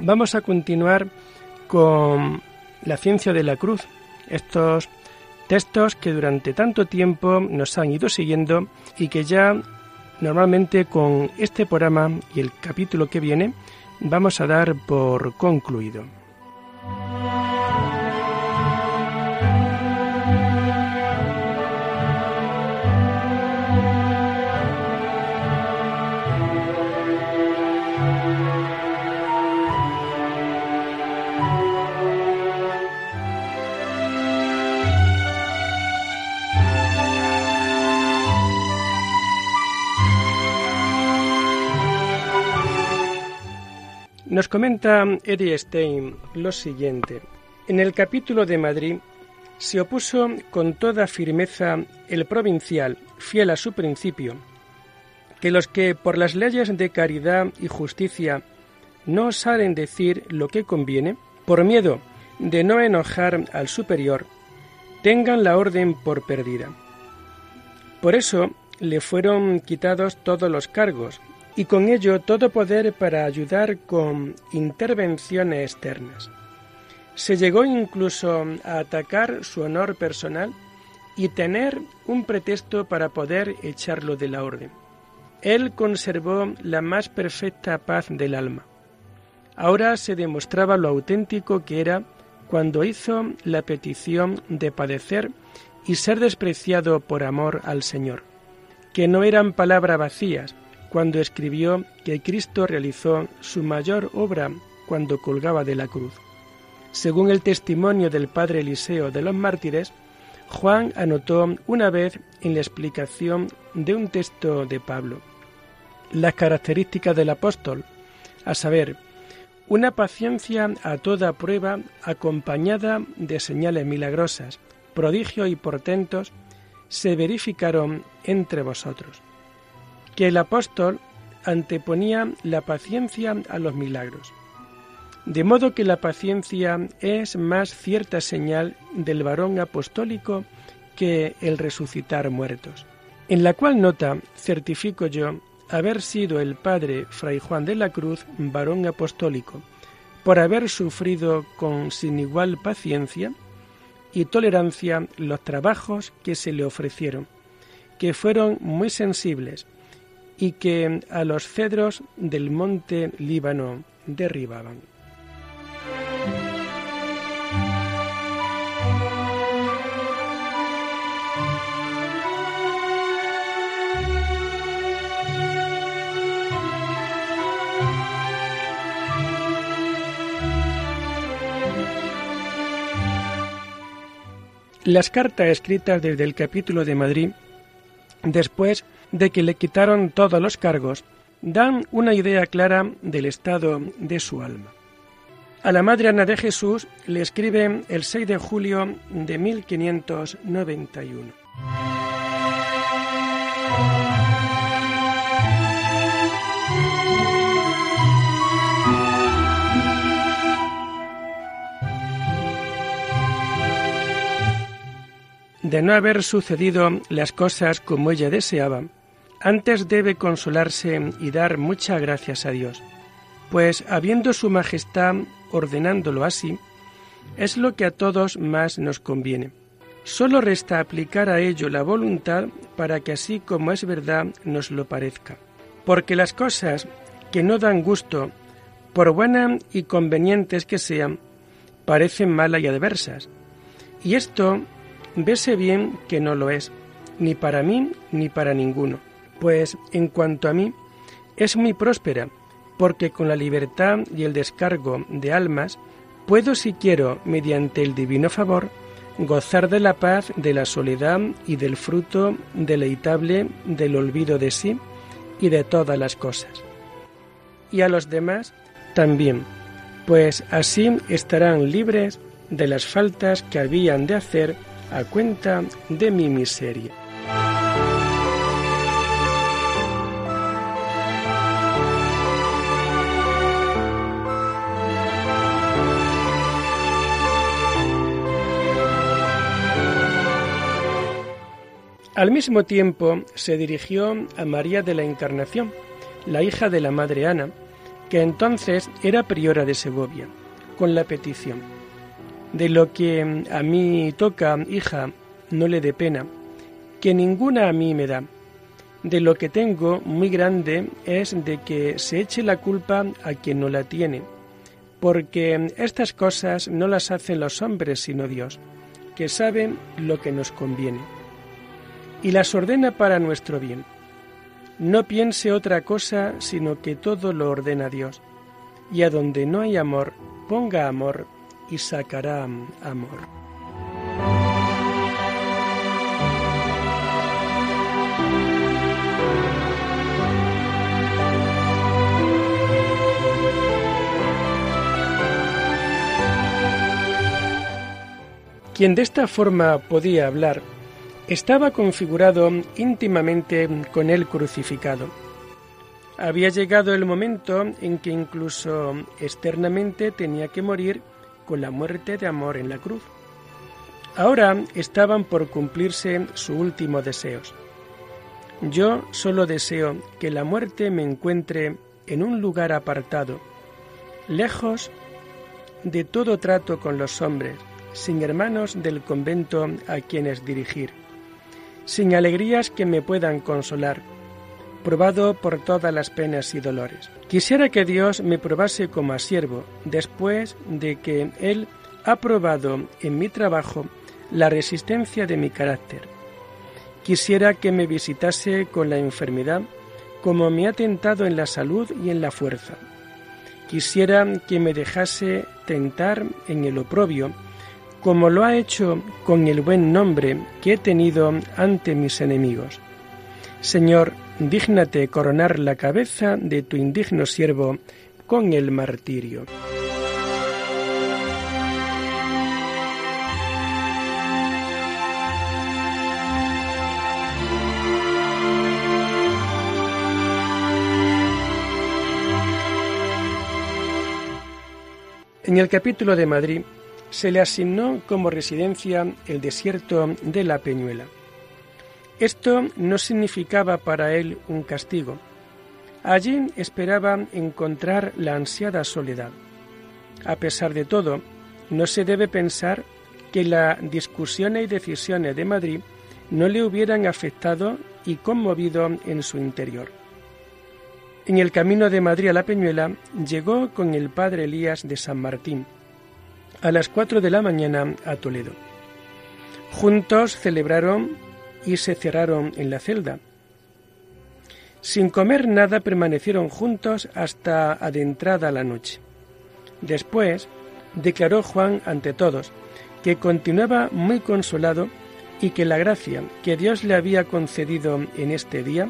vamos a continuar con la ciencia de la cruz, estos textos que durante tanto tiempo nos han ido siguiendo y que ya normalmente con este programa y el capítulo que viene vamos a dar por concluido. Nos comenta Eddie Stein lo siguiente. En el capítulo de Madrid se opuso con toda firmeza el provincial, fiel a su principio, que los que por las leyes de caridad y justicia no saben decir lo que conviene, por miedo de no enojar al superior, tengan la orden por perdida. Por eso le fueron quitados todos los cargos y con ello todo poder para ayudar con intervenciones externas. Se llegó incluso a atacar su honor personal y tener un pretexto para poder echarlo de la orden. Él conservó la más perfecta paz del alma. Ahora se demostraba lo auténtico que era cuando hizo la petición de padecer y ser despreciado por amor al Señor, que no eran palabras vacías, cuando escribió que Cristo realizó su mayor obra cuando colgaba de la cruz. Según el testimonio del padre Eliseo de los mártires, Juan anotó una vez en la explicación de un texto de Pablo las características del apóstol, a saber, una paciencia a toda prueba acompañada de señales milagrosas, prodigios y portentos se verificaron entre vosotros que el apóstol anteponía la paciencia a los milagros. De modo que la paciencia es más cierta señal del varón apostólico que el resucitar muertos. En la cual nota certifico yo haber sido el padre Fray Juan de la Cruz varón apostólico, por haber sufrido con sin igual paciencia y tolerancia los trabajos que se le ofrecieron, que fueron muy sensibles, y que a los cedros del monte Líbano derribaban. Las cartas escritas desde el capítulo de Madrid, después de que le quitaron todos los cargos, dan una idea clara del estado de su alma. A la Madre Ana de Jesús le escribe el 6 de julio de 1591. De no haber sucedido las cosas como ella deseaba, antes debe consolarse y dar muchas gracias a Dios, pues habiendo su Majestad ordenándolo así, es lo que a todos más nos conviene. Solo resta aplicar a ello la voluntad para que así como es verdad nos lo parezca. Porque las cosas que no dan gusto, por buenas y convenientes que sean, parecen malas y adversas. Y esto vese bien que no lo es, ni para mí ni para ninguno pues en cuanto a mí, es muy próspera, porque con la libertad y el descargo de almas puedo, si quiero, mediante el divino favor, gozar de la paz, de la soledad y del fruto deleitable del olvido de sí y de todas las cosas. Y a los demás también, pues así estarán libres de las faltas que habían de hacer a cuenta de mi miseria. Al mismo tiempo se dirigió a María de la Encarnación, la hija de la Madre Ana, que entonces era priora de Segovia, con la petición, de lo que a mí toca, hija, no le dé pena, que ninguna a mí me da. De lo que tengo muy grande es de que se eche la culpa a quien no la tiene, porque estas cosas no las hacen los hombres sino Dios, que sabe lo que nos conviene y las ordena para nuestro bien. No piense otra cosa sino que todo lo ordena Dios, y a donde no hay amor, ponga amor y sacará amor. Quien de esta forma podía hablar estaba configurado íntimamente con el crucificado. Había llegado el momento en que incluso externamente tenía que morir con la muerte de amor en la cruz. Ahora estaban por cumplirse sus últimos deseos. Yo solo deseo que la muerte me encuentre en un lugar apartado, lejos de todo trato con los hombres, sin hermanos del convento a quienes dirigir sin alegrías que me puedan consolar, probado por todas las penas y dolores. Quisiera que Dios me probase como a siervo, después de que Él ha probado en mi trabajo la resistencia de mi carácter. Quisiera que me visitase con la enfermedad, como me ha tentado en la salud y en la fuerza. Quisiera que me dejase tentar en el oprobio, como lo ha hecho con el buen nombre que he tenido ante mis enemigos. Señor, dígnate coronar la cabeza de tu indigno siervo con el martirio. En el capítulo de Madrid se le asignó como residencia el desierto de la Peñuela. Esto no significaba para él un castigo. Allí esperaba encontrar la ansiada soledad. A pesar de todo, no se debe pensar que las discusiones y decisiones de Madrid no le hubieran afectado y conmovido en su interior. En el camino de Madrid a la Peñuela llegó con el padre Elías de San Martín, a las cuatro de la mañana a Toledo. Juntos celebraron y se cerraron en la celda. Sin comer nada permanecieron juntos hasta adentrada la noche. Después declaró Juan ante todos que continuaba muy consolado y que la gracia que Dios le había concedido en este día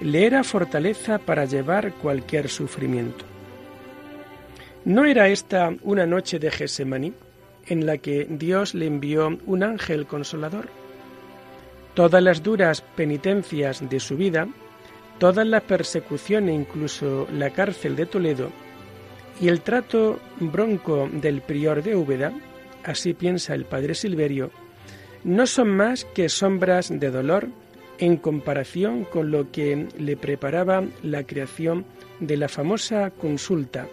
le era fortaleza para llevar cualquier sufrimiento. ¿No era esta una noche de Gesemaní en la que Dios le envió un ángel consolador? Todas las duras penitencias de su vida, todas las persecuciones, incluso la cárcel de Toledo, y el trato bronco del prior de Úbeda, así piensa el padre Silverio, no son más que sombras de dolor en comparación con lo que le preparaba la creación de la famosa consulta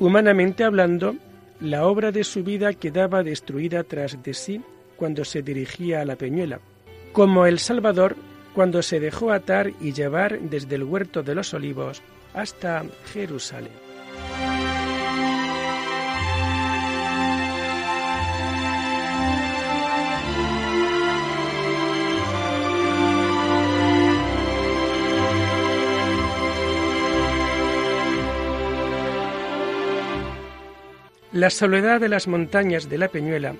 Humanamente hablando, la obra de su vida quedaba destruida tras de sí cuando se dirigía a la Peñuela, como el Salvador cuando se dejó atar y llevar desde el huerto de los olivos hasta Jerusalén. La soledad de las montañas de la Peñuela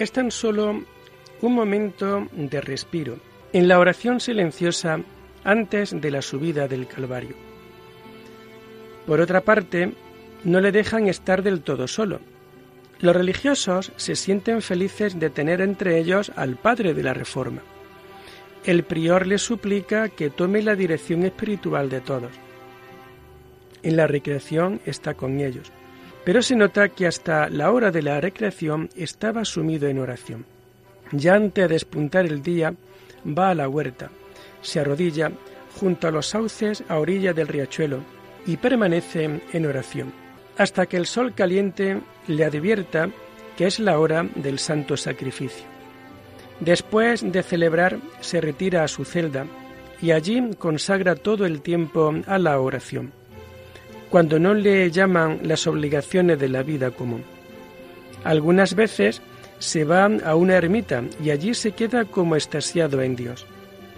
es tan solo un momento de respiro en la oración silenciosa antes de la subida del Calvario. Por otra parte, no le dejan estar del todo solo. Los religiosos se sienten felices de tener entre ellos al padre de la Reforma. El prior le suplica que tome la dirección espiritual de todos. En la recreación está con ellos, pero se nota que hasta la hora de la recreación estaba sumido en oración. Ya antes de despuntar el día, va a la huerta, se arrodilla junto a los sauces a orilla del riachuelo y permanece en oración, hasta que el sol caliente le advierta que es la hora del santo sacrificio. Después de celebrar, se retira a su celda y allí consagra todo el tiempo a la oración, cuando no le llaman las obligaciones de la vida común. Algunas veces se va a una ermita y allí se queda como estasiado en Dios.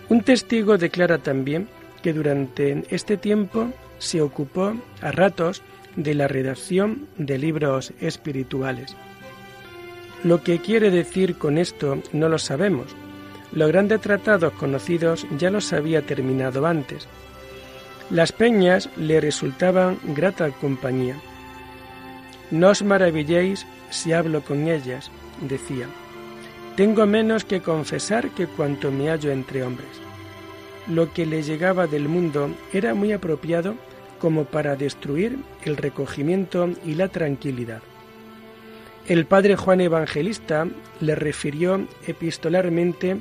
Un testigo declara también que durante este tiempo se ocupó a ratos de la redacción de libros espirituales. Lo que quiere decir con esto no lo sabemos. Los grandes tratados conocidos ya los había terminado antes. Las peñas le resultaban grata compañía. No os maravilléis si hablo con ellas, decía. Tengo menos que confesar que cuanto me hallo entre hombres. Lo que le llegaba del mundo era muy apropiado como para destruir el recogimiento y la tranquilidad. El padre Juan Evangelista le refirió epistolarmente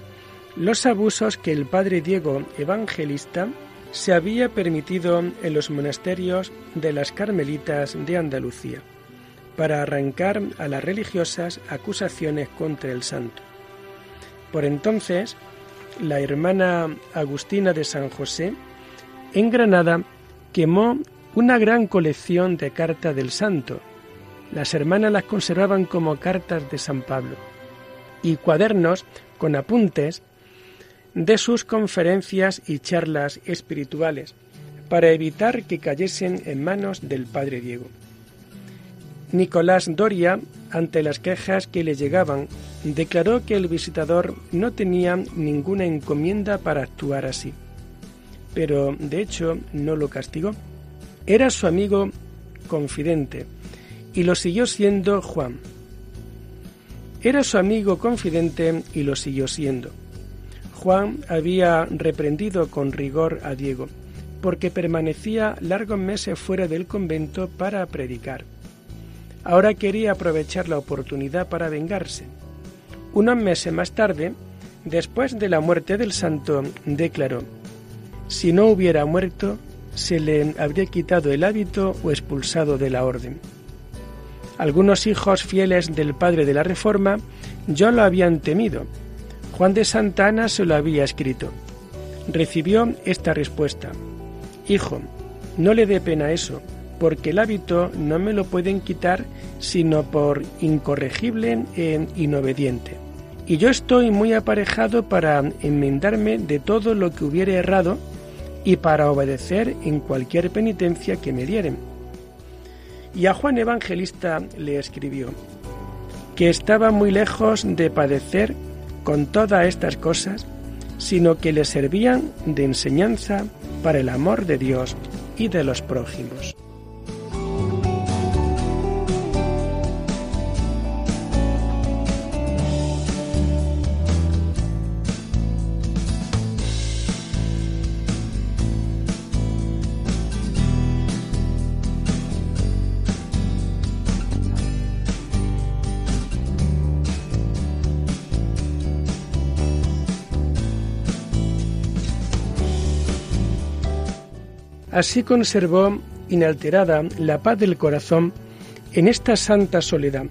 los abusos que el padre Diego Evangelista se había permitido en los monasterios de las Carmelitas de Andalucía para arrancar a las religiosas acusaciones contra el santo. Por entonces, la hermana Agustina de San José, en Granada, quemó una gran colección de cartas del santo. Las hermanas las conservaban como cartas de San Pablo y cuadernos con apuntes de sus conferencias y charlas espirituales para evitar que cayesen en manos del padre Diego. Nicolás Doria, ante las quejas que le llegaban, declaró que el visitador no tenía ninguna encomienda para actuar así pero de hecho no lo castigó. Era su amigo confidente y lo siguió siendo Juan. Era su amigo confidente y lo siguió siendo. Juan había reprendido con rigor a Diego porque permanecía largos meses fuera del convento para predicar. Ahora quería aprovechar la oportunidad para vengarse. Unos meses más tarde, después de la muerte del santo, declaró, si no hubiera muerto, se le habría quitado el hábito o expulsado de la orden. Algunos hijos fieles del padre de la Reforma ya lo habían temido. Juan de Santa Ana se lo había escrito. Recibió esta respuesta. Hijo, no le dé pena eso, porque el hábito no me lo pueden quitar sino por incorregible e inobediente. Y yo estoy muy aparejado para enmendarme de todo lo que hubiere errado y para obedecer en cualquier penitencia que me dieren. Y a Juan Evangelista le escribió que estaba muy lejos de padecer con todas estas cosas, sino que le servían de enseñanza para el amor de Dios y de los prójimos. Así conservó inalterada la paz del corazón en esta santa soledad,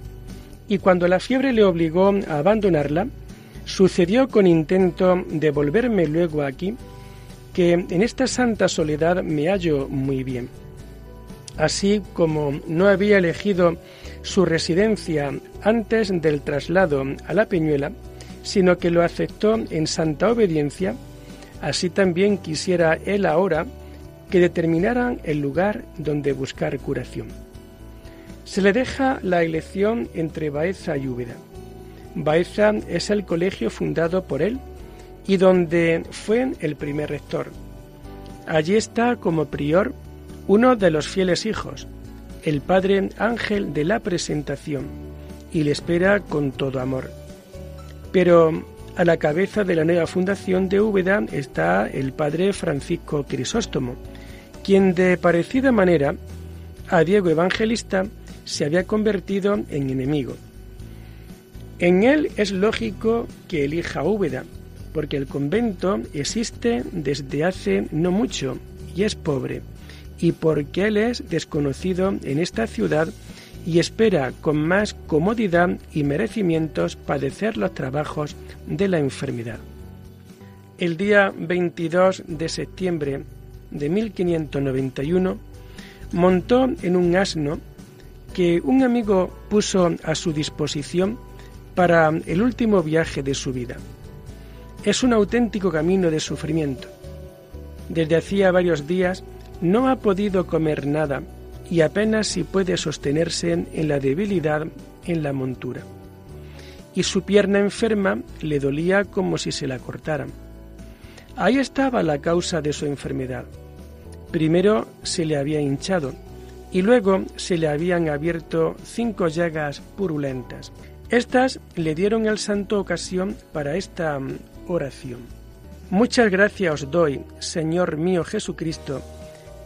y cuando la fiebre le obligó a abandonarla, sucedió con intento de volverme luego aquí, que en esta santa soledad me hallo muy bien. Así como no había elegido su residencia antes del traslado a la Peñuela, sino que lo aceptó en santa obediencia, así también quisiera él ahora que determinaran el lugar donde buscar curación. Se le deja la elección entre Baeza y Úbeda. Baeza es el colegio fundado por él y donde fue el primer rector. Allí está como prior uno de los fieles hijos, el padre Ángel de la Presentación y le espera con todo amor. Pero a la cabeza de la nueva fundación de Úbeda está el padre Francisco Crisóstomo, quien de parecida manera a Diego Evangelista se había convertido en enemigo. En él es lógico que elija Úbeda, porque el convento existe desde hace no mucho y es pobre, y porque él es desconocido en esta ciudad y espera con más comodidad y merecimientos padecer los trabajos de la enfermedad. El día 22 de septiembre de 1591 montó en un asno que un amigo puso a su disposición para el último viaje de su vida. Es un auténtico camino de sufrimiento. Desde hacía varios días no ha podido comer nada y apenas si puede sostenerse en la debilidad en la montura. Y su pierna enferma le dolía como si se la cortaran. Ahí estaba la causa de su enfermedad. Primero se le había hinchado y luego se le habían abierto cinco llagas purulentas. Estas le dieron al santo ocasión para esta mm, oración. Muchas gracias os doy, Señor mío Jesucristo,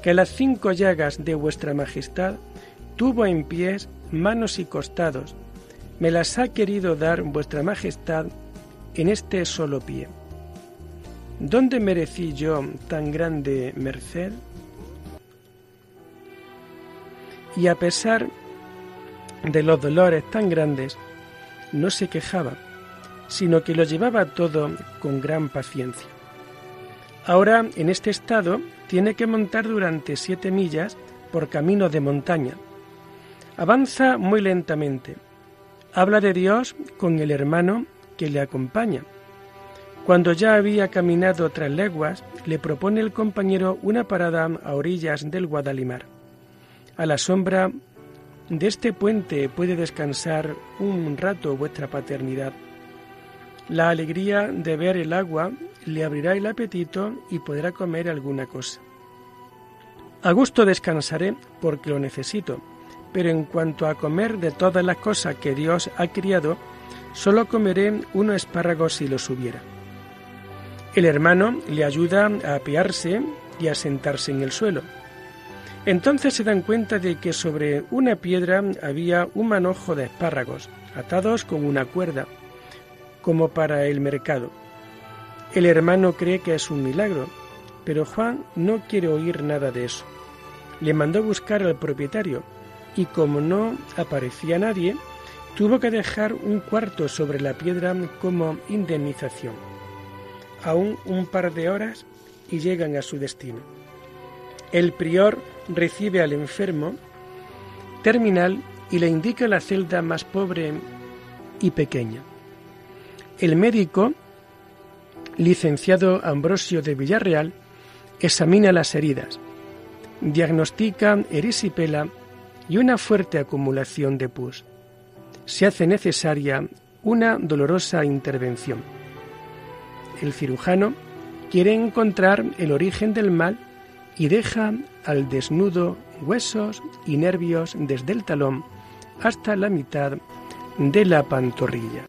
que las cinco llagas de vuestra majestad tuvo en pies, manos y costados, me las ha querido dar vuestra majestad en este solo pie. ¿Dónde merecí yo tan grande merced? Y a pesar de los dolores tan grandes, no se quejaba, sino que lo llevaba todo con gran paciencia. Ahora, en este estado, tiene que montar durante siete millas por camino de montaña. Avanza muy lentamente. Habla de Dios con el hermano que le acompaña. Cuando ya había caminado tres leguas, le propone el compañero una parada a orillas del Guadalimar. A la sombra de este puente puede descansar un rato vuestra paternidad. La alegría de ver el agua le abrirá el apetito y podrá comer alguna cosa. A gusto descansaré porque lo necesito, pero en cuanto a comer de todas las cosas que Dios ha criado, solo comeré uno espárrago si los hubiera. El hermano le ayuda a apearse y a sentarse en el suelo. Entonces se dan cuenta de que sobre una piedra había un manojo de espárragos, atados con una cuerda, como para el mercado. El hermano cree que es un milagro, pero Juan no quiere oír nada de eso. Le mandó buscar al propietario y como no aparecía nadie, tuvo que dejar un cuarto sobre la piedra como indemnización. Aún un par de horas y llegan a su destino. El prior recibe al enfermo terminal y le indica la celda más pobre y pequeña. El médico licenciado Ambrosio de Villarreal, examina las heridas, diagnostica erisipela y una fuerte acumulación de pus. Se hace necesaria una dolorosa intervención. El cirujano quiere encontrar el origen del mal y deja al desnudo huesos y nervios desde el talón hasta la mitad de la pantorrilla.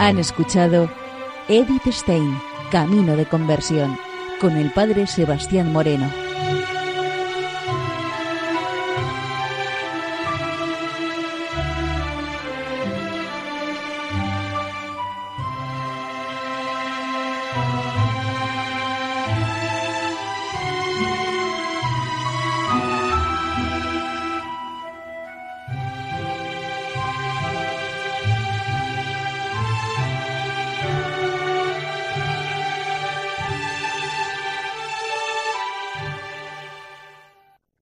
Han escuchado Edith Stein, Camino de Conversión, con el padre Sebastián Moreno.